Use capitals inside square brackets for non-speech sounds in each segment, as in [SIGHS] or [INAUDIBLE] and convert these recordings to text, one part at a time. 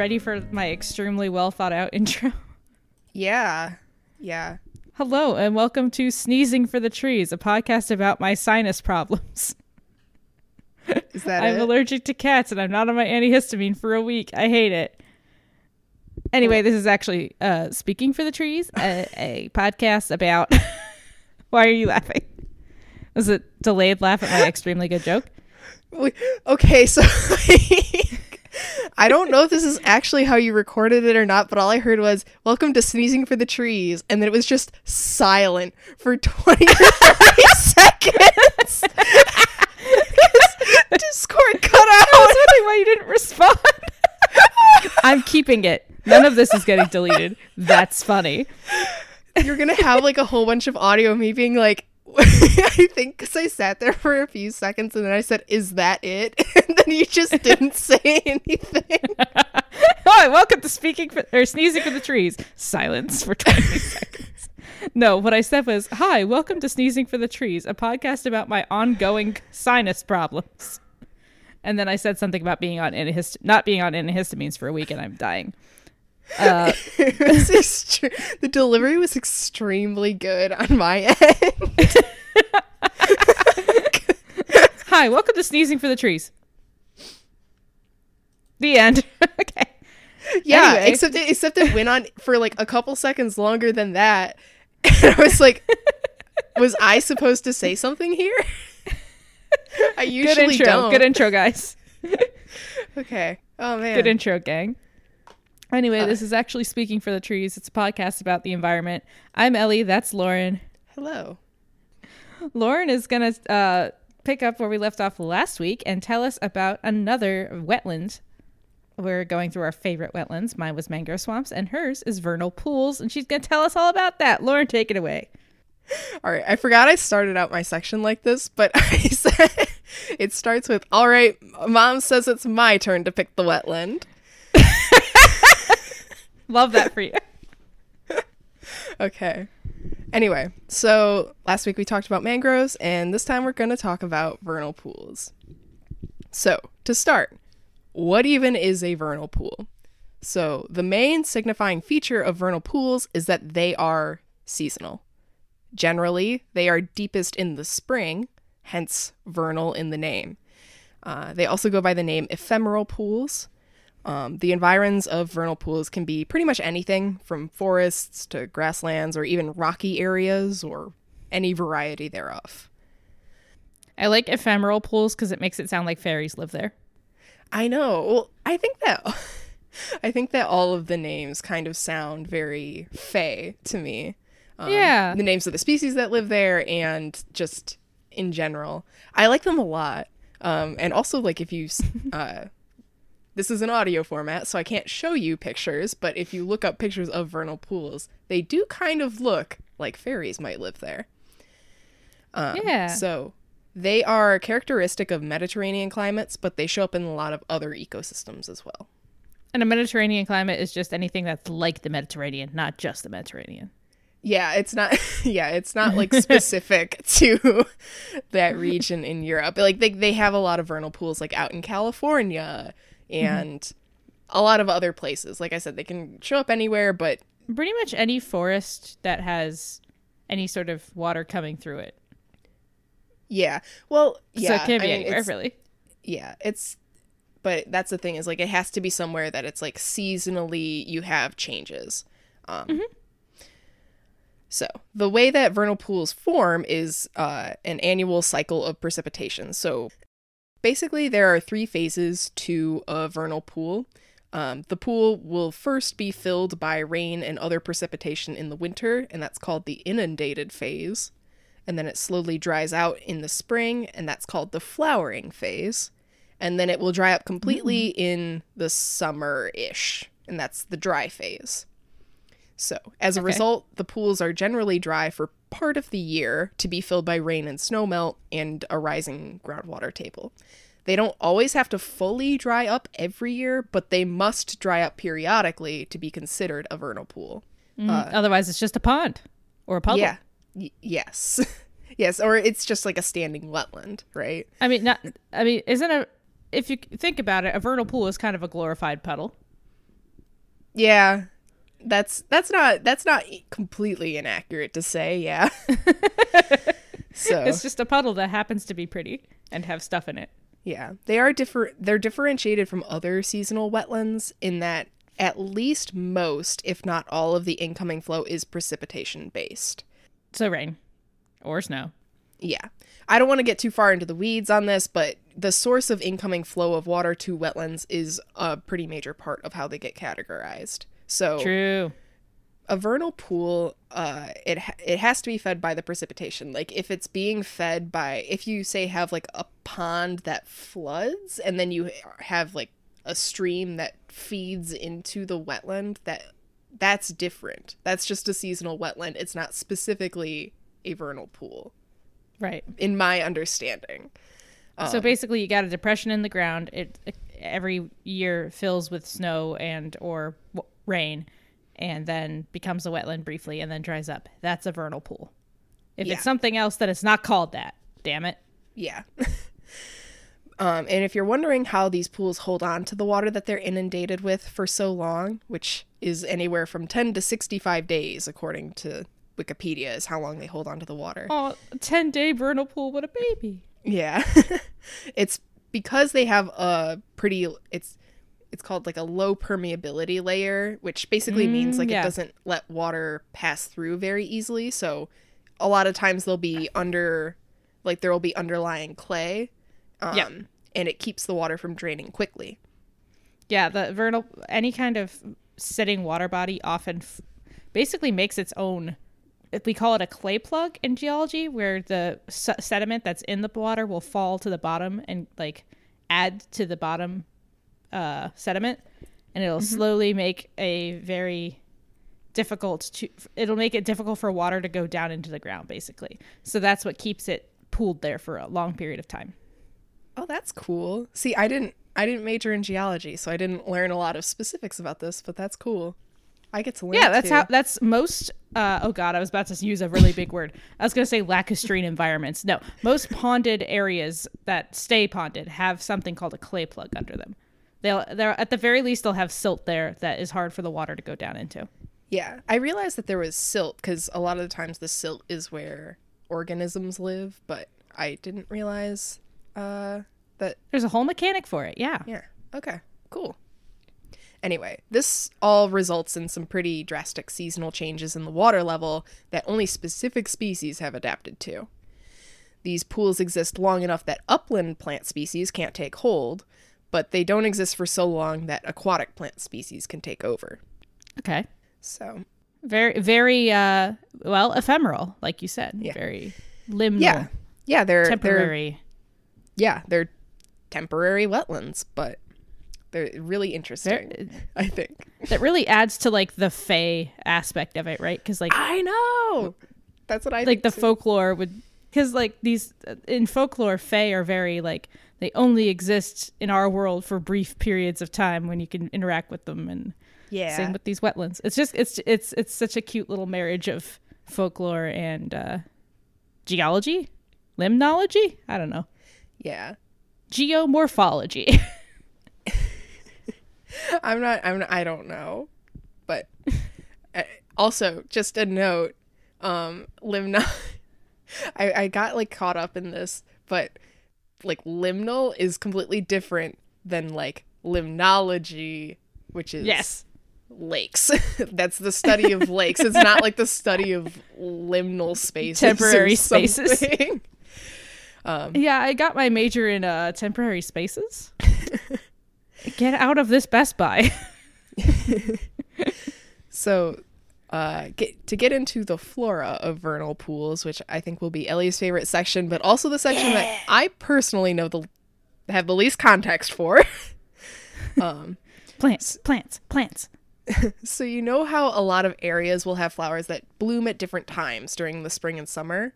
Ready for my extremely well thought out [LAUGHS] intro? Yeah. Yeah. Hello, and welcome to Sneezing for the Trees, a podcast about my sinus problems. [LAUGHS] Is that I'm it? allergic to cats and I'm not on my antihistamine for a week. I hate it. Anyway, this is actually uh, Speaking for the Trees, a, a podcast about. [LAUGHS] Why are you laughing? Was it delayed laugh at my extremely good joke? Wait, okay, so I don't know if this is actually how you recorded it or not, but all I heard was "Welcome to sneezing for the trees," and then it was just silent for twenty or thirty [LAUGHS] seconds. [LAUGHS] Discord cut out. I out. was wondering why you didn't respond. I'm keeping it. None of this is getting deleted. That's funny. You're gonna have like a whole bunch of audio of me being like. [LAUGHS] I think because I sat there for a few seconds and then I said, "Is that it?" [LAUGHS] And then you just didn't [LAUGHS] say anything. Hi, welcome to speaking for or sneezing for the trees. Silence for 20 seconds. No, what I said was, "Hi, welcome to sneezing for the trees, a podcast about my ongoing sinus problems." And then I said something about being on antihist- not being on antihistamines for a week and I'm dying. Uh, [LAUGHS] extre- the delivery was extremely good on my end. [LAUGHS] hi, welcome to sneezing for the trees. The end. [LAUGHS] okay. yeah, Anyway. except it, except it went on for like a couple seconds longer than that. And I was like, was I supposed to say something here? I Good usually intro. don't. Good intro, guys. okay. Oh man. Good intro, gang. Anyway, Uh. this is actually Speaking for the Trees. It's a podcast about the environment. I'm Ellie. That's Lauren. Hello. Lauren is going to uh, pick up where we left off last week and tell us about another wetland. We're going through our favorite wetlands. Mine was mangrove swamps, and hers is vernal pools. And she's going to tell us all about that. Lauren, take it away. [LAUGHS] All right. I forgot I started out my section like this, but [LAUGHS] I said it starts with, "All right, mom says it's my turn to pick the wetland." Love that for you. [LAUGHS] Okay. Anyway, so last week we talked about mangroves, and this time we're going to talk about vernal pools. So, to start, what even is a vernal pool? So, the main signifying feature of vernal pools is that they are seasonal. Generally, they are deepest in the spring, hence vernal in the name. Uh, they also go by the name ephemeral pools. Um, the environs of vernal pools can be pretty much anything from forests to grasslands or even rocky areas or any variety thereof. I like ephemeral pools because it makes it sound like fairies live there. I know. Well, I think that [LAUGHS] I think that all of the names kind of sound very fey to me. Um, Yeah. The names of the species that live there and just in general. I like them a lot. Um, and also like if you [LAUGHS] uh this is an audio format, so I can't show you pictures, but if you look up pictures of vernal pools, they do kind of look like fairies might live there. Um, Yeah. So they are characteristic of Mediterranean climates, but they show up in a lot of other ecosystems as well. And a Mediterranean climate is just anything that's like the Mediterranean, not just the Mediterranean. Yeah, it's not. [LAUGHS] Yeah, it's not like [LAUGHS] specific to [LAUGHS] that region in Europe. Like they they have a lot of vernal pools like out in California and a lot of other places. Like I said, they can show up anywhere, but Pretty much any forest that has any sort of water coming through it. yeah. Well, so yeah. it can I be mean, anywhere, really. Yeah, it's. But that's the thing is like it has to be somewhere that it's like seasonally you have changes. Um, So the way that vernal pools form is uh, an annual cycle of precipitation. So basically, there are three phases to a vernal pool. Um, the pool will first be filled by rain and other precipitation in the winter, and that's called the inundated phase. And then it slowly dries out in the spring, and that's called the flowering phase. And then it will dry up completely in the summer ish, and that's the dry phase. So, as a Okay. result, the pools are generally dry for part of the year to be filled by rain and snowmelt and a rising groundwater table. They don't always have to fully dry up every year, but they must dry up periodically to be considered a vernal pool. Mhm. Otherwise, it's just a pond or a puddle. Yeah. Y- yes. [LAUGHS] yes, or it's just like a standing wetland, right? I mean, not. I mean, isn't a if you think about it, a vernal pool is kind of a glorified puddle. Yeah. That's that's not that's not completely inaccurate to say, yeah. [LAUGHS] so It's just a puddle that happens to be pretty and have stuff in it. Yeah, they are different. They're differentiated from other seasonal wetlands in that at least most, if not all, of the incoming flow is precipitation based. So rain or snow. Yeah, I don't want to get too far into the weeds on this, but the source of incoming flow of water to wetlands is a pretty major part of how they get categorized. So True. a vernal pool uh it ha- it has to be fed by the precipitation like if it's being fed by if you say have like a pond that floods and then you have like a stream that feeds into the wetland that that's different that's just a seasonal wetland it's not specifically a vernal pool Right. in my understanding so basically, you got a depression in the ground. It, it every year fills with snow and or w- rain, and then becomes a wetland briefly, and then dries up. That's a vernal pool. If Yeah. it's something else, then it's not called that. Damn it. Yeah. [LAUGHS] um, and if you're wondering how these pools hold on to the water that they're inundated with for so long, which is anywhere from 10 to 65 days, according to Wikipedia, is how long they hold on to the water. Oh, 10 day vernal pool. What a baby. Yeah. [LAUGHS] it's because they have a pretty it's it's called like a low permeability layer, which basically means like yeah. it doesn't let water pass through very easily. So a lot of times they'll be under like there will be underlying clay. Um Yeah. and it keeps the water from draining quickly. Yeah, the vernal any kind of sitting water body often f- basically makes its own. We call it a clay plug in geology, where the s- sediment that's in the water will fall to the bottom and like add to the bottom uh, sediment, and it'll slowly make a very difficult to. It'll make it difficult for water to go down into the ground, basically. So that's what keeps it pooled there for a long period of time. Oh, that's cool. See, I didn't I didn't major in geology, so I didn't learn a lot of specifics about this, but that's cool. I get to learn. Yeah, that's too. how. That's most. Uh, oh God, I was about to use a really big word. I was going to say lacustrine environments. No, most ponded areas that stay ponded have something called a clay plug under them. They'll, they're at the very least, they'll have silt there that is hard for the water to go down into. Yeah, I realized that there was silt because a lot of the times the silt is where organisms live, but I didn't realize uh, that. There's a whole mechanic for it. Yeah. Yeah. Okay. Cool. Anyway, this all results in some pretty drastic seasonal changes in the water level that only specific species have adapted to. These pools exist long enough that upland plant species can't take hold, but they don't exist for so long that aquatic plant species can take over. Okay. So, Very, very, uh, well, ephemeral, like you said. Yeah. Very liminal, yeah. Yeah, they're they're temporary. yeah, they're temporary wetlands, but they're really interesting, Very, I think. that really adds to like the fey aspect of it, right? Because like I know. That's what I like think the too. folklore would because like these in folklore fae are very like they only exist in our world for brief periods of time when you can interact with them and yeah. same with these wetlands it's just it's it's it's such a cute little marriage of folklore and uh geology limnology i don't know yeah. geomorphology [LAUGHS] [LAUGHS] I'm not I'm not, I don't know. But uh, also just a note um limno [LAUGHS] I I got like caught up in this, but like limnal is completely different than like limnology, which is yes lakes. [LAUGHS] That's the study of lakes. It's not like the study of liminal spaces. or Temporary [LAUGHS] spaces. something. yeah i got my major in uh temporary spaces [LAUGHS] get out of this best buy So, uh, get, to get into the flora of vernal pools, which I think will be Ellie's favorite section, but also the section that I personally know the have the least context for. [LAUGHS] um, plants plants plants [LAUGHS] so you know how a lot of areas will have flowers that bloom at different times during the spring and summer.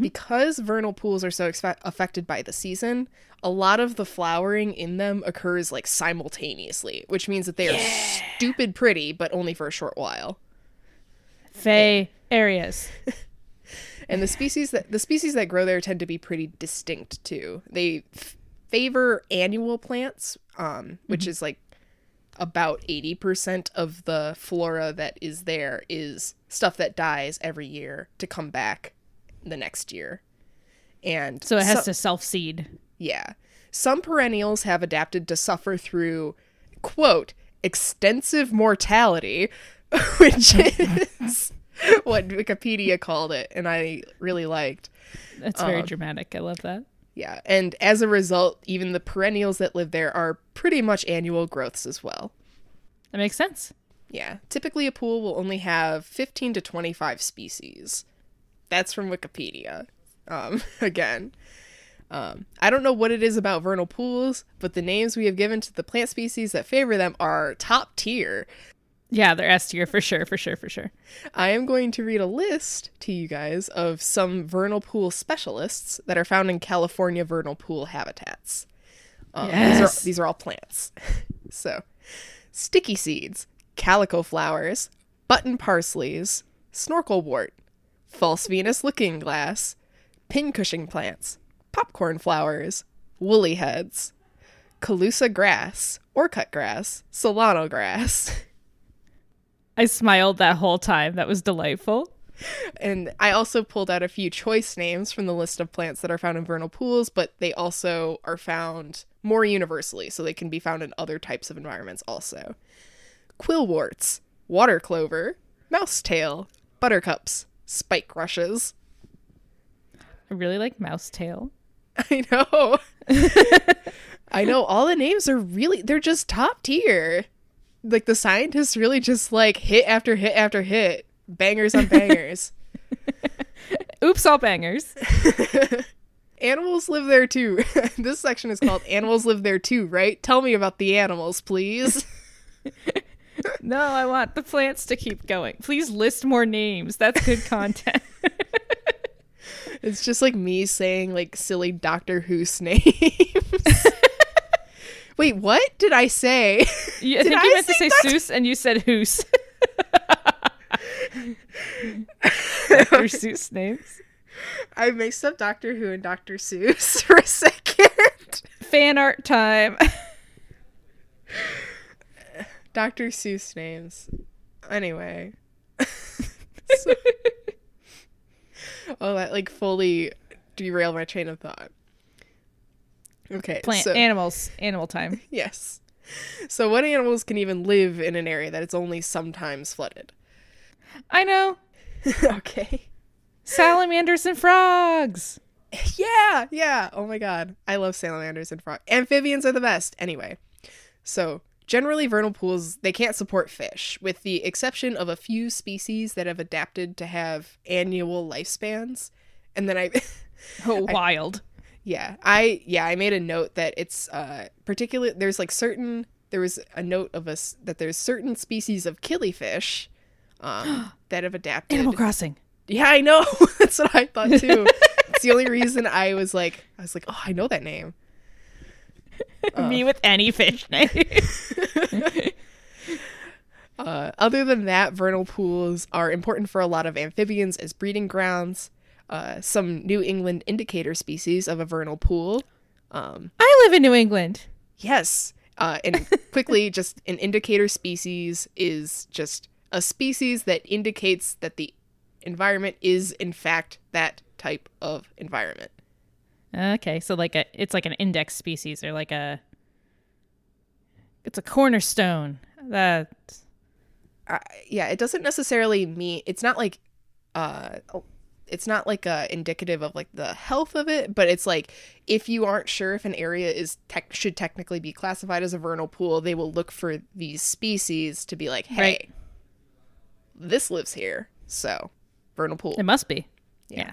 Because vernal pools are so exfa- affected by the season, a lot of the flowering in them occurs like simultaneously, which means that they are stupid pretty, but only for a short while. Fey areas. [LAUGHS] And the species that the species that grow there tend to be pretty distinct too. They f- favor annual plants, um, which is like about 80% of the flora that is there is stuff that dies every year to come back the next year. And So it has so- to self seed. yeah. Some perennials have adapted to suffer through, quote, extensive mortality, [LAUGHS] which is what Wikipedia called it, and I really liked. That's very dramatic. I love that. Yeah. And as a result, even the perennials that live there are pretty much annual growths as well. That makes sense. Yeah. Typically, a pool will only have 15 to 25 species. That's from Wikipedia. Um, [LAUGHS] again. Um, I don't know what it is about vernal pools, but the names we have given to the plant species that favor them are top tier. Yeah, they're S tier for sure, for sure, for sure. I am going to read a list to you guys of some vernal pool specialists that are found in California vernal pool habitats. Um, these, Yes. are, these are all plants. [LAUGHS] so, sticky seeds, calico flowers, button parsleys, snorkel snorkelwort, false Venus looking glass, pincushion plants, popcorn flowers, woolly heads, Colusa grass, Orcutt grass, solano grass. [LAUGHS] I smiled that whole time. That was delightful. And I also pulled out a few choice names from the list of plants that are found in vernal pools, but they also are found more universally, so they can be found in other types of environments also. Quillworts, water clover, mousetail, buttercups, spike rushes. I really like mouse tail. [LAUGHS] I know. [LAUGHS] I know all the names are really they're just top tier. Like the scientists really just like hit after hit after hit, bangers on bangers. [LAUGHS] Oops, all bangers. [LAUGHS] Animals live there too. [LAUGHS] this section is called Animals Live There Too, right? Tell me about the animals, please. No, I want the plants to keep going. Please list more names. That's good content. it's just like me saying like silly Doctor Who's names. Wait, what did I say? [LAUGHS] You, I think I you meant to say say Seuss and you said Hoos. [LAUGHS] Dr. Seuss names. I mixed up Doctor Who and Dr. Seuss [LAUGHS] for a second. Fan art time. Dr. Seuss names. Anyway. So- oh, that like fully derailed my train of thought. Okay. Plant so, animals. Animal time. [LAUGHS] yes. So, what animals can even live in an area that it's only sometimes flooded? I know. [LAUGHS] okay. Salamanders and frogs. [LAUGHS] Yeah, yeah. Oh my god. I love salamanders and frogs. Amphibians are the best. Anyway. So, generally vernal pools they can't support fish with the exception of a few species that have adapted to have annual lifespans. And then I Oh, wild. Yeah, I yeah, I made a note that it's uh particular there's like certain there was a note of us that there's certain species of killifish um [GASPS] that have adapted. Animal Crossing. Yeah, I know. [LAUGHS] That's what I thought [LAUGHS] too. it's the only reason I was like, I was like, oh, I know that name. [LAUGHS] Me with any fish name. Uh, other than that, vernal pools are important for a lot of amphibians as breeding grounds. Uh, some New England indicator species of a vernal pool. Um, I live in New England. yes. Uh, and [LAUGHS] quickly, just an indicator species is just a species that indicates that the environment is, in fact, that type of environment. Okay, so like a it's like an index species or like a it's a cornerstone. That uh, yeah, it doesn't necessarily mean it's not like uh it's not like uh indicative of like the health of it, but it's like if you aren't sure if an area is tech should technically be classified as a vernal pool, they will look for these species to be like, "Hey, Right. this lives here." So, vernal pool. it must be. Yeah.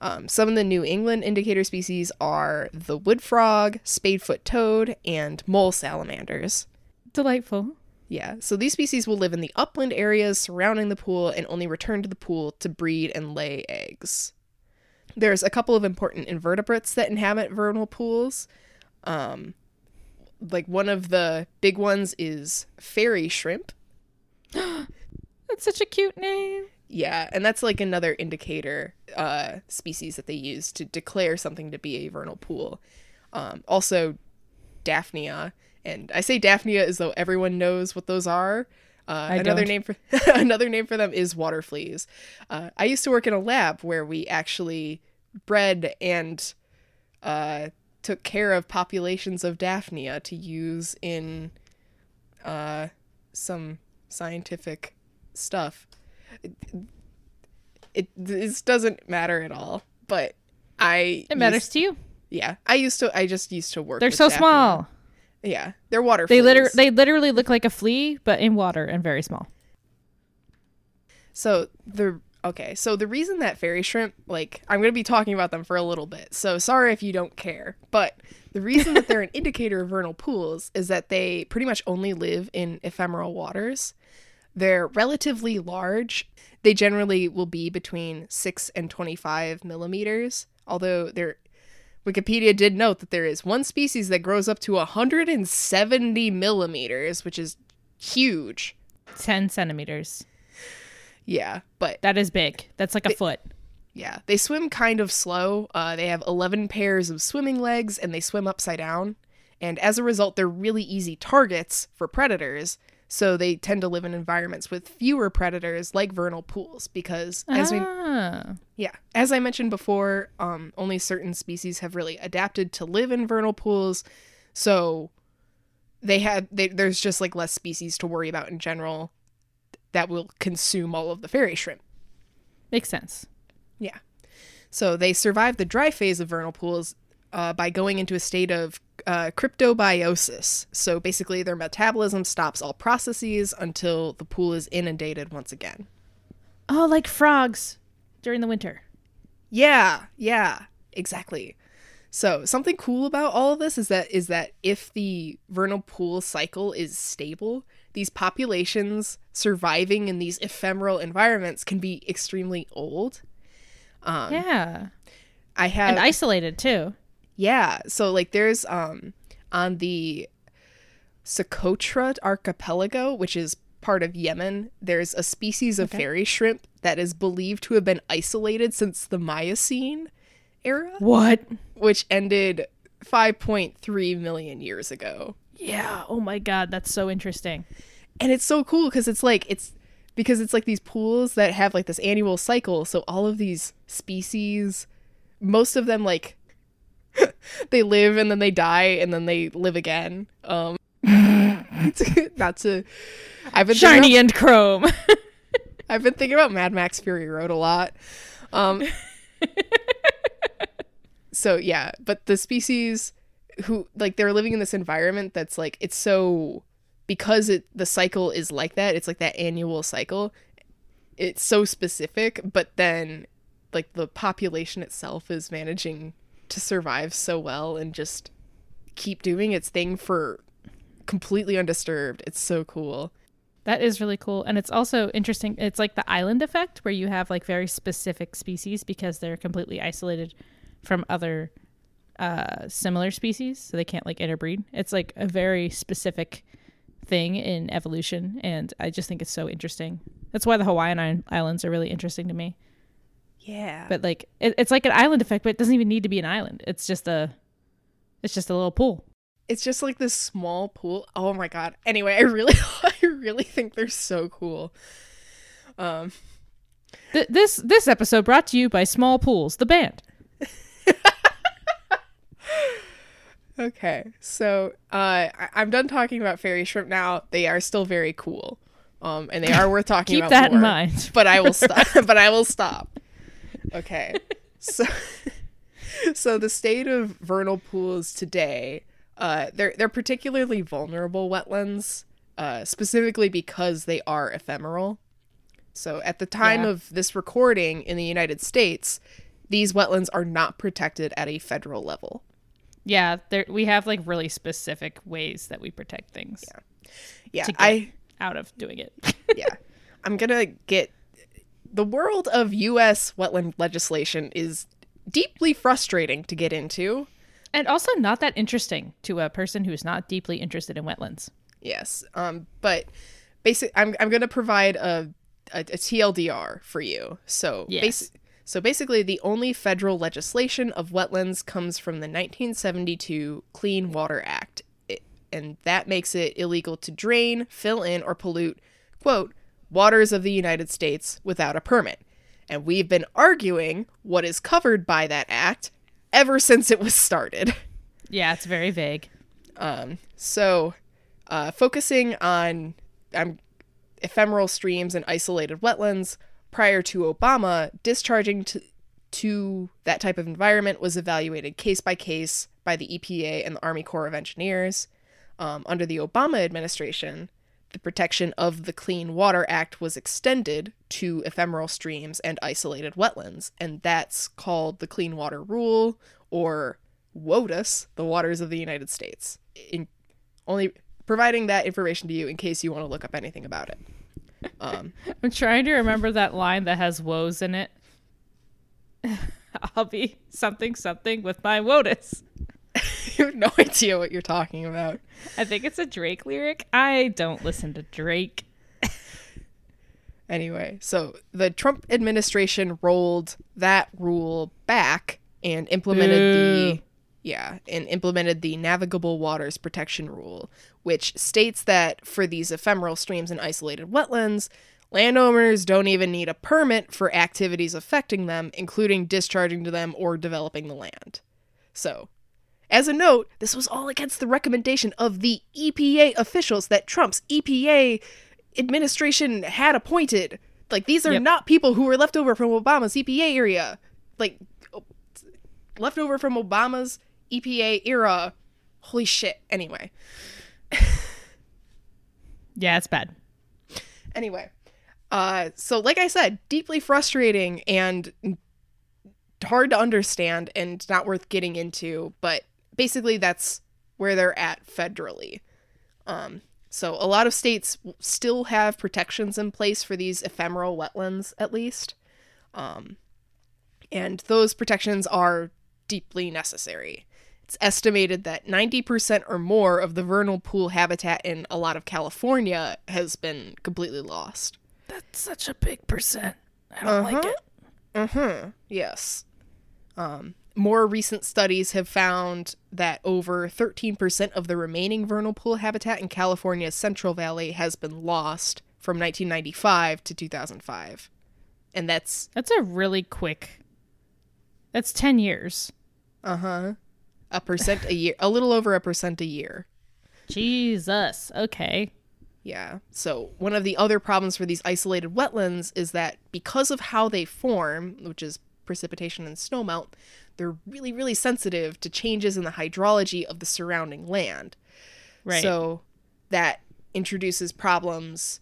Um, some of the New England indicator species are the wood frog, spadefoot toad, and mole salamanders. Delightful. Yeah, so these species will live in the upland areas surrounding the pool and only return to the pool to breed and lay eggs. There's a couple of important invertebrates that inhabit vernal pools. Um, like one of the big ones is fairy shrimp. [GASPS] That's such a cute name. Yeah, and that's like another indicator uh, species that they use to declare something to be a vernal pool. Um, also, Daphnia and I say Daphnia as though everyone knows what those are. Uh, another don't. name for [LAUGHS] another name for them is water fleas. Uh, I used to work in a lab where we actually bred and uh, took care of populations of Daphnia to use in uh, some scientific stuff. It, it this doesn't matter at all, but I It matters used- to you. yeah, I used to. I just used to work. They're so Daphnia. small. Yeah, they're water. They fleas. liter- they literally look like a flea, but in water and very small. So the okay, so the reason that fairy shrimp, like, I'm gonna be talking about them for a little bit. So sorry if you don't care, but the reason that they're an [LAUGHS] indicator of vernal pools is that they pretty much only live in ephemeral waters. They're relatively large. They generally will be between six and twenty-five millimeters. Although there, Wikipedia did note that there is one species that grows up to 170 millimeters, which is huge. 10 centimeters. Yeah, but That is big. That's like a foot. Yeah, they swim kind of slow. Uh, they have 11 pairs of swimming legs and they swim upside down. And as a result, they're really easy targets for predators. So they tend to live in environments with fewer predators like vernal pools because as we ah. yeah, as I mentioned before, um, only certain species have really adapted to live in vernal pools. So they had they, there's just like less species to worry about in general that will consume all of the fairy shrimp. Makes sense. Yeah. So they survive the dry phase of vernal pools uh, by going into a state of uh, cryptobiosis. So basically, their metabolism stops all processes until the pool is inundated once again. Oh, like frogs during the winter. Yeah, yeah, exactly. So something cool about all of this is that is that if the vernal pool cycle is stable, these populations surviving in these ephemeral environments can be extremely old. Um, yeah. I have And isolated too. Yeah. So like there's um on the Socotra archipelago, which is part of Yemen, there's a species of Okay. fairy shrimp that is believed to have been isolated since the Miocene era, What? which ended 5.3 million years ago. Yeah. Oh my god, that's so interesting. And it's so cool because it's like it's because it's like these pools that have like this annual cycle, so all of these species most of them like they live and then they die and then they live again. Um [LAUGHS] not to I've been Shiny and chrome. [LAUGHS] [LAUGHS] I've been thinking about Mad Max Fury Road a lot. Um So yeah, but the species who like they're living in this environment that's like it's so because it the cycle is like that, it's like that annual cycle. It's so specific, but then like the population itself is managing to survive so well and just keep doing its thing for completely undisturbed. It's so cool. That is really cool. And it's also interesting. It's like the island effect where you have like very specific species because they're completely isolated from other uh, similar species. So they can't like interbreed. It's like a very specific thing in evolution. And I just think it's so interesting. That's why the Hawaiian Islands are really interesting to me. Yeah. But like, it, it's like an island effect, but it doesn't even need to be an island. It's just a, it's just a little pool. it's just like this small pool. Oh my god. Anyway, I really [LAUGHS] I really think they're so cool. Um Th- this this episode brought to you by Small Pools, the band. [LAUGHS] okay. So, uh I- I'm done talking about fairy shrimp now. They are still very cool. Um and they are worth talking Keep about that in mind. But I will [LAUGHS] stop but I will stop. Okay. [LAUGHS] So so the state of vernal pools today, uh they're they're particularly vulnerable wetlands, uh specifically because they are ephemeral. So at the time Yeah. of this recording in the United States, these wetlands are not protected at a federal level. Yeah, there we have like really specific ways that we protect things Yeah, To get- I out of doing it. yeah. [LAUGHS] I'm going to get the world of US wetland legislation is deeply frustrating to get into. and also not that interesting to a person who's not deeply interested in wetlands. Yes. Um but basically, I'm I'm going to provide a, a a TLDR for you. So Yes. basi- so basically the only federal legislation of wetlands comes from the 1972 Clean Water Act. It, and that makes it illegal to drain, fill in, or pollute, quote, waters of the United States without a permit. And we've been arguing what is covered by that act ever since it was started. Yeah, it's very vague. Um, so, uh, focusing on um, ephemeral streams and isolated wetlands, prior to Obama, discharging to, to that type of environment was evaluated case by case by the EPA and the Army Corps of Engineers. Um, under the Obama administration, the protection of the Clean Water Act was extended to ephemeral streams and isolated wetlands, and that's called the Clean Water Rule or WOTUS, the waters of the United States. In only providing that information to you in case you want to look up anything about it. Um, [LAUGHS] I'm trying to remember that line that has woes in it. [LAUGHS] I'll be something something with my WOTUS. [LAUGHS] you have no idea what you're talking about. I think it's a Drake lyric. I don't listen to Drake. Anyway, so the Trump administration rolled that rule back and implemented Boo. the yeah, and implemented the navigable waters protection rule, which states that for these ephemeral streams and isolated wetlands, landowners don't even need a permit for activities affecting them, including discharging to them or developing the land. So, as a note, this was all against the recommendation of the EPA officials that Trump's EPA administration had appointed. Like these are Yep. not people who were left over from Obama's EPA area. Like left over from Obama's EPA era. Holy shit. Anyway. [LAUGHS] Yeah, it's bad. Anyway. Uh so like I said, deeply frustrating and hard to understand and not worth getting into, but basically that's where they're at federally. Um so a lot of states still have protections in place for these ephemeral wetlands at least. Um and those protections are deeply necessary. It's estimated that 90% or more of the vernal pool habitat in a lot of California has been completely lost. That's such a big percent. I don't like Uh-huh. it. Mm-hmm. Yes. Um, more recent studies have found that over 13% of the remaining vernal pool habitat in California's Central Valley has been lost from 1995 to 2005. And that's, That's a really quick. That's 10 years. uh huh, a percent a year, a little over a percent a year. Jesus. Okay. Yeah. So, one of the other problems for these isolated wetlands is that because of how they form, which is precipitation and snowmelt, they're really, really sensitive to changes in the hydrology of the surrounding land. Right. So, that introduces problems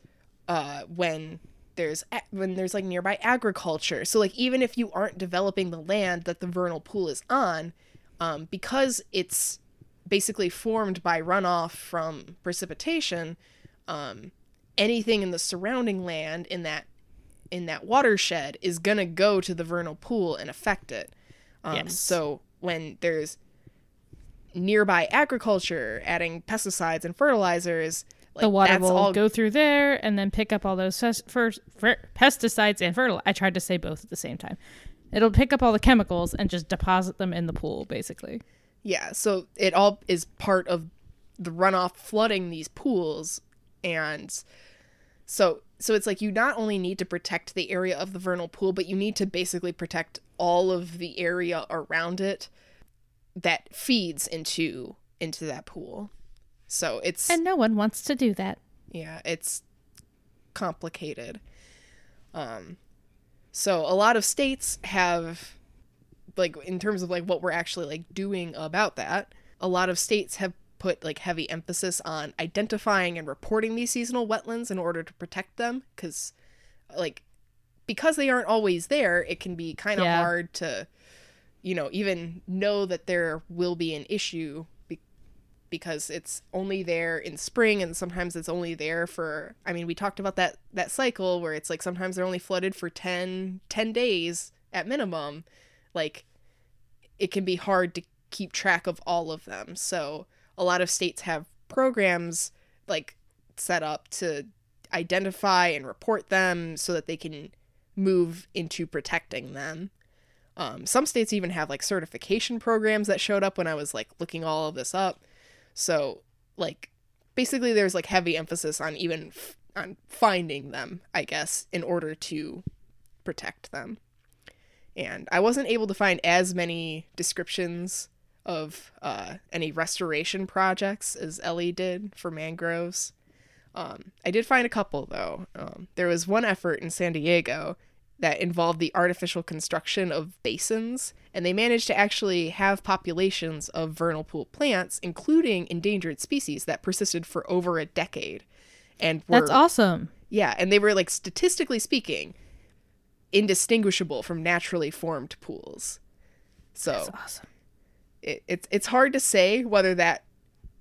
uh, when there's a- when there's like nearby agriculture. So like even if you aren't developing the land that the vernal pool is on, um, because it's basically formed by runoff from precipitation, um, anything in the surrounding land in that in that watershed is gonna go to the vernal pool and affect it. Um, Yes. So when there's nearby agriculture adding pesticides and fertilizers, like, the water will all go through there and then pick up all those fes- fer- fer- pesticides and fertilizer. I tried to say both at the same time. It'll pick up all the chemicals and just deposit them in the pool, basically. Yeah, so it all is part of the runoff flooding these pools and so so it's like you not only need to protect the area of the vernal pool, but you need to basically protect all of the area around it that feeds into into that pool. So it's And no one wants to do that. yeah, it's complicated. Um so a lot of states have like in terms of like what we're actually like doing about that, a lot of states have put like heavy emphasis on identifying and reporting these seasonal wetlands in order to protect them cuz like because they aren't always there, it can be kind of Yeah. hard to you know, even know that there will be an issue be- because it's only there in spring and sometimes it's only there for I mean, we talked about that that cycle where it's like sometimes they're only flooded for 10 10 days at minimum. Like it can be hard to keep track of all of them. So, a lot of states have programs like set up to identify and report them so that they can move into protecting them. Um, some states even have like certification programs that showed up when I was like looking all of this up. So like basically there's like heavy emphasis on even f- on finding them, I guess, in order to protect them. And I wasn't able to find as many descriptions of uh, any restoration projects as Ellie did for mangroves. Um, I did find a couple though. Um, there was one effort in San Diego that involved the artificial construction of basins, and they managed to actually have populations of vernal pool plants, including endangered species, that persisted for over a decade. And were, That's awesome. yeah, and they were like statistically speaking, indistinguishable from naturally formed pools. So That's awesome. It, it's it's hard to say whether that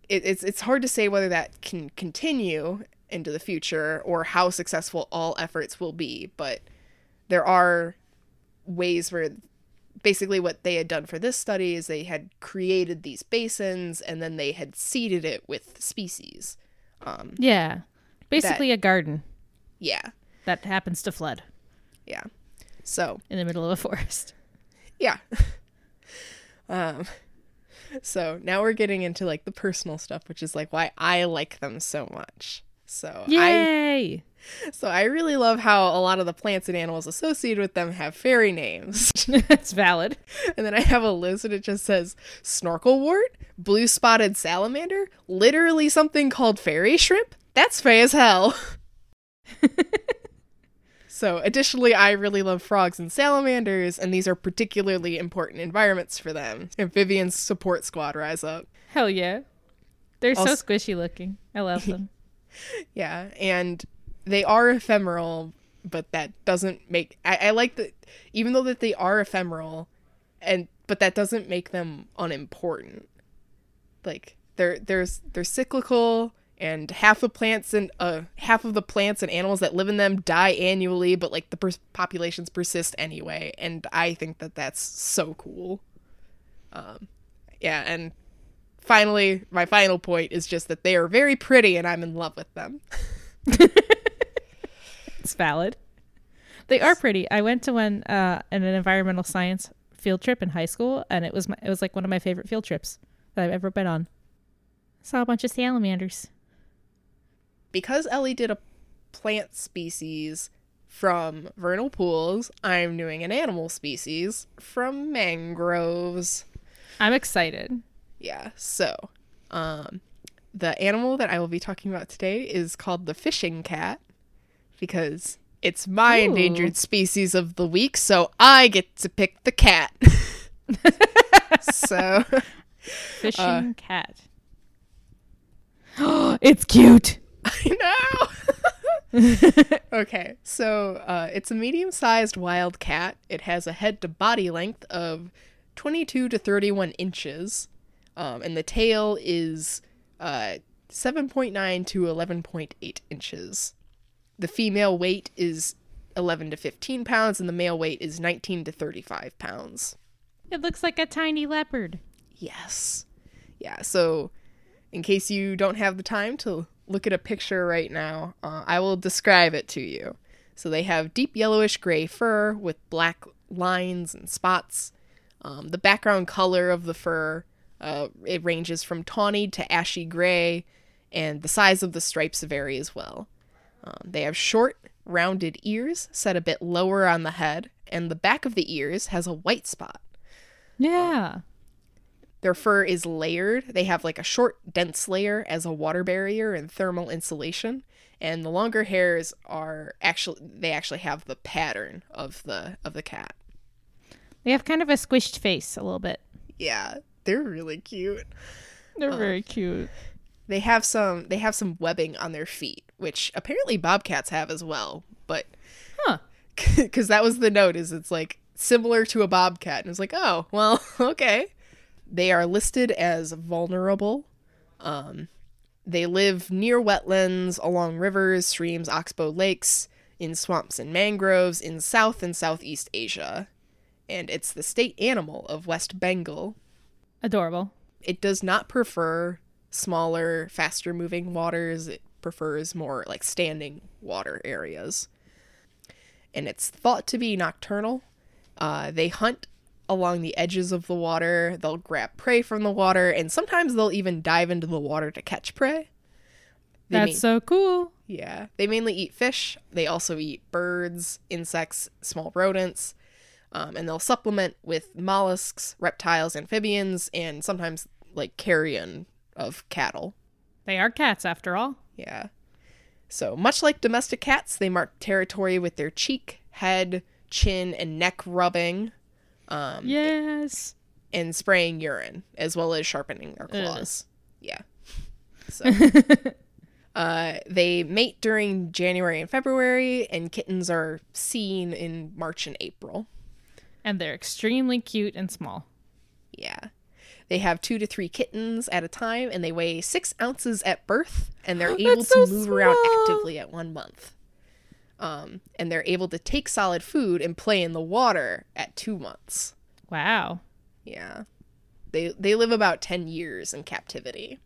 it, it's it's hard to say whether that can continue into the future or how successful all efforts will be but there are ways where basically what they had done for this study is they had created these basins and then they had seeded it with species um Yeah. Basically a garden. Yeah. That happens to flood. Yeah. So in the middle of a forest. yeah. [LAUGHS] Um so now we're getting into like the personal stuff which is like why i like them so much so i Yay! so i really love how a lot of the plants and animals associated with them have fairy names [LAUGHS] That's valid. and then i have a list and it just says snorkelwort blue spotted salamander literally something called fairy shrimp that's fey as hell [LAUGHS] So, additionally, I really love frogs and salamanders, and these are particularly important environments for them. Amphibians support squad rise up. Hell yeah. They're so squishy looking. I love [LAUGHS] them. Yeah, and they are ephemeral, but that doesn't make I, I like that even though that they are ephemeral and but that doesn't make them unimportant. Like they're there's they're cyclical and half the plants and uh half of the plants and animals that live in them die annually, but like the pers- populations persist anyway, and I think that that's so cool. Um yeah, and finally my final point is just that they are very pretty and I'm in love with them. [LAUGHS] It's valid. They are pretty. I went to one uh, an environmental science field trip in high school, and it was my, it was like one of my favorite field trips that I've ever been on. Saw a bunch of salamanders. Because Ellie did a plant species from vernal pools, I'm doing an animal species from mangroves. I'm excited. Yeah, so um the animal that I will be talking about today is called the fishing cat because it's my Ooh. endangered species of the week, so I get to pick the cat. so [LAUGHS] Fishing Uh, cat. [GASPS] it's cute. [LAUGHS] I know. [LAUGHS] okay, so uh, it's a medium sized wild cat. It has a head to body length of 22 to 31 inches, um, and the tail is uh, 7.9 to 11.8 inches. The female weight is 11 to 15 pounds, and the male weight is 19 to 35 pounds. It looks like a tiny leopard. Yes. Yeah, so in case you don't have the time to look at a picture right now, uh, I will describe it to you. So they have deep yellowish gray fur with black lines and spots. Um, the background color of the fur uh, it ranges from tawny to ashy gray, and the size of the stripes vary as well. Um, they have short, rounded ears set a bit lower on the head, and the back of the ears has a white spot. Yeah. Their fur is layered. They have like a short, dense layer as a water barrier and thermal insulation. And the longer hairs are actually they actually have the pattern of the of the cat. They have kind of a squished face a little bit. Yeah, they're really cute. They're um, very cute. They have some they have some webbing on their feet, which apparently bobcats have as well. But Huh. [LAUGHS] because that was the note is it's like similar to a bobcat and it's like oh well [LAUGHS] okay they are listed as vulnerable. Um they live near wetlands along rivers streams oxbow lakes in swamps and mangroves in south and southeast asia. And it's the state animal of west bengal. Adorable. it does not prefer smaller faster moving waters. It prefers more like standing water areas. And it's thought to be nocturnal. Uh, they hunt along the edges of the water. They'll grab prey from the water, and sometimes they'll even dive into the water to catch prey. They That's ma- so cool. yeah. They mainly eat fish. They also eat birds, insects, small rodents, um, and they'll supplement with mollusks, reptiles, amphibians, and sometimes like carrion of cattle. They are cats after all. Yeah. So, much like domestic cats, they mark territory with their cheek, head, chin, and neck rubbing um, Yes. and spraying urine, as well as sharpening their claws. Yeah. So, [LAUGHS] uh, they mate during January and February, and kittens are seen in March and April. And they're extremely cute and small. Yeah. They have two to three kittens at a time, and they weigh six ounces at birth, and they're [GASPS] able That's to so move around actively at one month. Um, and they're able to take solid food and play in the water at two months. Wow. Yeah. They they live about 10 years in captivity.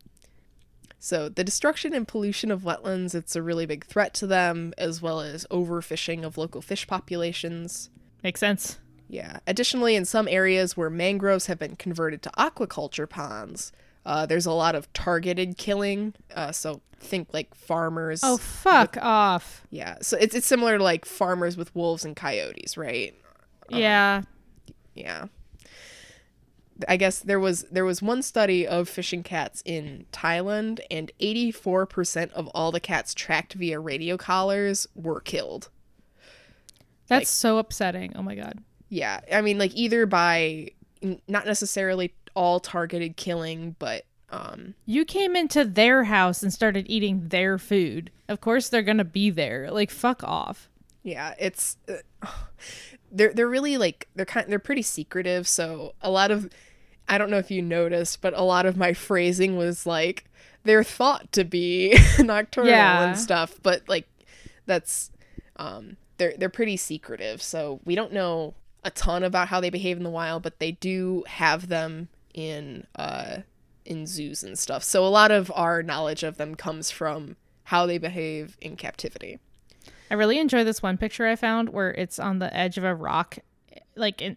So the destruction and pollution of wetlands, it's a really big threat to them, as well as overfishing of local fish populations. Makes sense. Yeah. Additionally, in some areas where mangroves have been converted to aquaculture ponds, uh, there's a lot of targeted killing. Uh, so think like farmers. Oh, fuck off. yeah. So it's it's similar to like farmers with wolves and coyotes, right? yeah. Yeah. I guess there was there was one study of fishing cats in Thailand, and 84% of all the cats tracked via radio collars were killed. That's like- so upsetting. Oh my god. Yeah, I mean, like either by n- not necessarily all targeted killing, but um, You came into their house and started eating their food. Of course they're going to be there. Like fuck off. yeah, it's uh, [SIGHS] they're they're really like they're kind they're pretty secretive. So a lot of I don't know if you noticed, but a lot of my phrasing was like they're thought to be [LAUGHS] nocturnal Yeah. and stuff, but like that's um they're they're pretty secretive. So we don't know a ton about how they behave in the wild, but they do have them in uh in zoos and stuff. So a lot of our knowledge of them comes from how they behave in captivity. I really enjoy this one picture I found where it's on the edge of a rock like in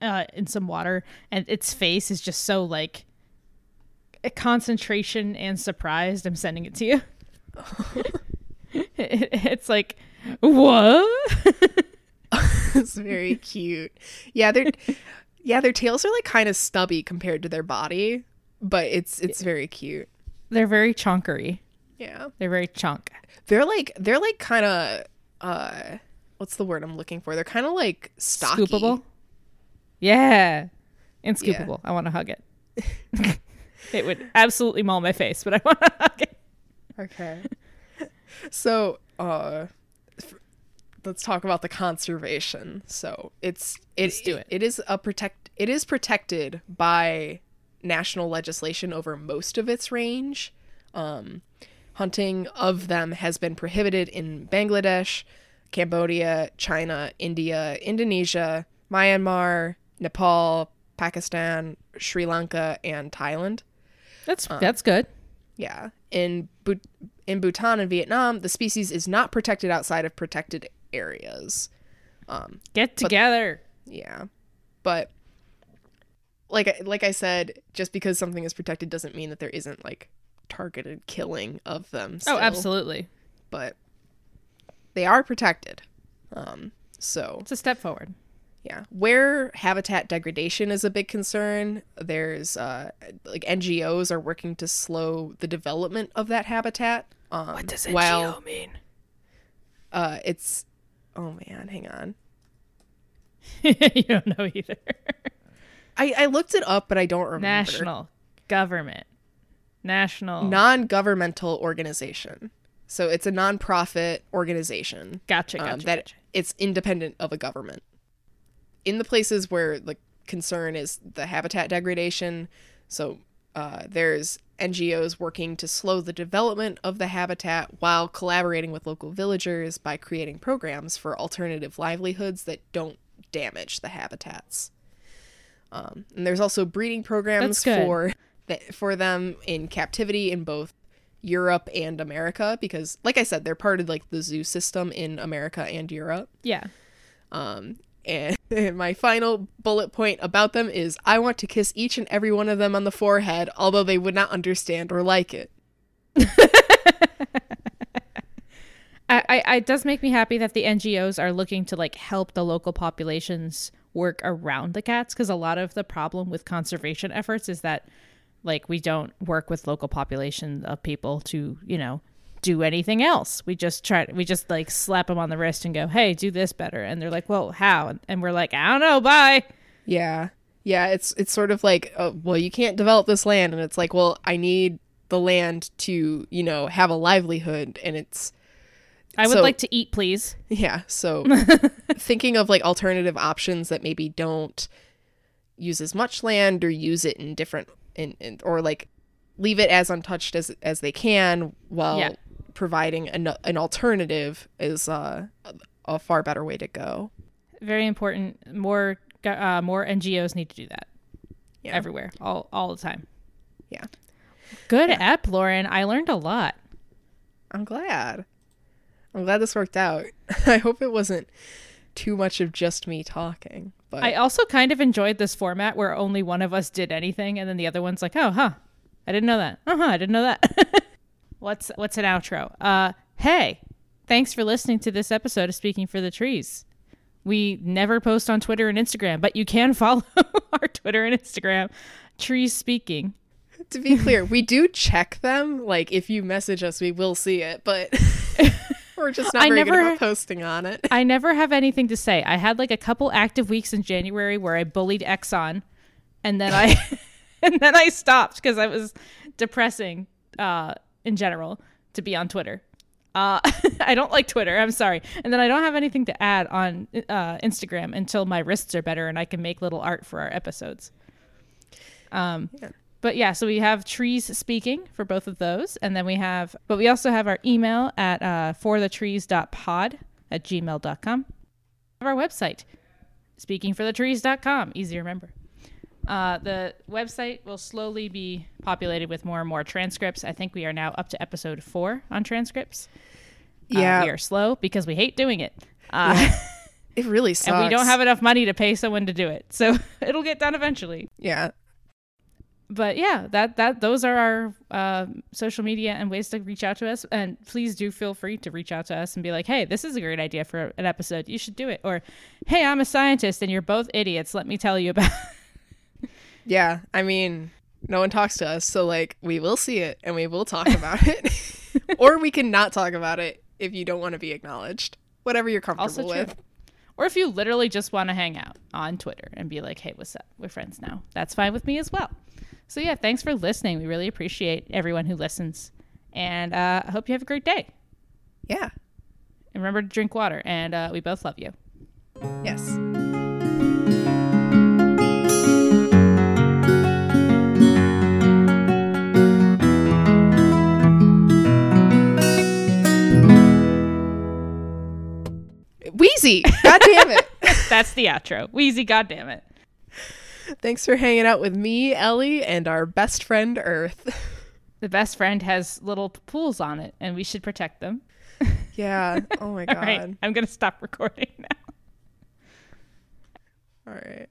uh in some water and its face is just so like a concentration and surprised. I'm sending it to you. It- [LAUGHS] [LAUGHS] it's like what? [LAUGHS] it's very cute. Yeah, their yeah, their tails are like kind of stubby compared to their body, but it's it's very cute. They're very chonkery. Yeah. They're very chunk. They're like they're like kind of uh what's the word I'm looking for? They're kind of like stocky. Scoopable. Yeah. And Yeah. scoopable. I want to hug it. [LAUGHS] it would absolutely maul my face, but I want to hug it. Okay. [LAUGHS] so, uh let's talk about the conservation. So, it's it, Let's do it. it is a protect it is protected by national legislation over most of its range. Um hunting of them has been prohibited in Bangladesh, Cambodia, China, India, Indonesia, Myanmar, Nepal, Pakistan, Sri Lanka, and Thailand. That's that's good. Yeah. In in Bhutan and Vietnam, the species is not protected outside of protected areas. Get together. Yeah. But like I- like I said, just because something is protected doesn't mean that there isn't like targeted killing of them. oh, absolutely. But they are protected. Um so It's a step forward. Yeah. Where habitat degradation is a big concern, there's uh like NGOs are working to slow the development of that habitat. Um What does while, NGO mean? uh it's oh man, hang on. [LAUGHS] you don't know either. [LAUGHS] I I looked it up but I don't remember. National government. National. Non-governmental organization. So it's a non-profit organization. gotcha. um, Gotcha. that gotcha. it's independent of a government. In the places where the concern is the habitat degradation, so uh, there's NGOs working to slow the development of the habitat while collaborating with local villagers by creating programs for alternative livelihoods that don't damage the habitats. Um, and there's also breeding programs for th- for them in captivity in both Europe and America because like I said they're part of like the zoo system in America and Europe. Yeah. Um And, [LAUGHS] my final bullet point about them is I want to kiss each and every one of them on the forehead, although they would not understand or like it. [LAUGHS] I, I, it does make me happy that the NGOs are looking to like help the local populations work around the cats because a lot of the problem with conservation efforts is that like we don't work with local population of people to you know do anything else. We just try we just like slap them on the wrist and go, "Hey, do this better." And they're like, "Well, how?" And we're like, "I don't know, bye." Yeah. Yeah, it's it's sort of like, oh, well, you can't develop this land and it's like, well, I need the land to, you know, have a livelihood and it's I would So- like to eat, please. Yeah. So [LAUGHS] thinking of like alternative options that maybe don't use as much land or use it in different in, in or like leave it as untouched as as they can while Yeah. Providing an, an alternative is uh, a, far better way to go. Very important. More uh, more NGOs need to do that Yeah. everywhere, all all the time. Yeah. Good ep, Lauren. I learned a lot. I'm glad. I'm glad this worked out. [LAUGHS] I hope it wasn't too much of just me talking. But I also kind of enjoyed this format where only one of us did anything, and then the other one's like, "Oh, huh, I didn't know that. Uh huh, I didn't know that." [LAUGHS] what's what's an outro? Uh, hey, thanks for listening to this episode of Speaking for the Trees. We never post on Twitter and Instagram, but you can [LAUGHS] follow our Twitter and Instagram, Trees Speaking. to be clear, we do check them. Like if you message us, we will see it, but [LAUGHS] we're just not I very good about posting on it. I never have anything to say. I had like a couple active weeks in January where I bullied Exxon, and then I [LAUGHS] and then I stopped because I was depressing uh, in general to be on Twitter. Uh, [LAUGHS] I don't like Twitter. I'm sorry. And then I don't have anything to add on uh, Instagram until my wrists are better and I can make little art for our episodes. Um, Yeah. but yeah, so we have trees speaking for both of those. And then we have, but we also have our email at uh, forthetrees.pod at gmail.com. Have our website, speakingforthetrees.com. Easy to remember. Uh, the website will slowly be populated with more and more transcripts. I think we are now up to episode four on transcripts. Uh, Yeah, we are slow because we hate doing it. Uh, [LAUGHS] it really sucks. and we don't have enough money to pay someone to do it. So [LAUGHS] it'll get done eventually. Yeah, but yeah, that that those are our uh, social media and ways to reach out to us. And please do feel free to reach out to us and be like, "Hey, this is a great idea for an episode. You should do it." Or, "Hey, I'm a scientist and you're both idiots. Let me tell you about." Yeah. I mean, no one talks to us, so like we will see it and we will talk about it, [LAUGHS] [LAUGHS] or we can not talk about it if you don't want to be acknowledged. Whatever you're comfortable with. Or if you literally just want to hang out on Twitter and be like, "Hey, what's up? We're friends now." That's fine with me as well. So yeah, thanks for listening. We really appreciate everyone who listens, and uh, I hope you have a great day. Yeah. And remember to drink water. And uh, we both love you. Yes. That's the outro. Wheezy, goddamn it. Thanks for hanging out with me, Ellie, and our best friend, Earth. The best friend has little pools on it, and we should protect them. [LAUGHS] Yeah. Oh my [LAUGHS] god. right, I'm gonna stop recording now. All right.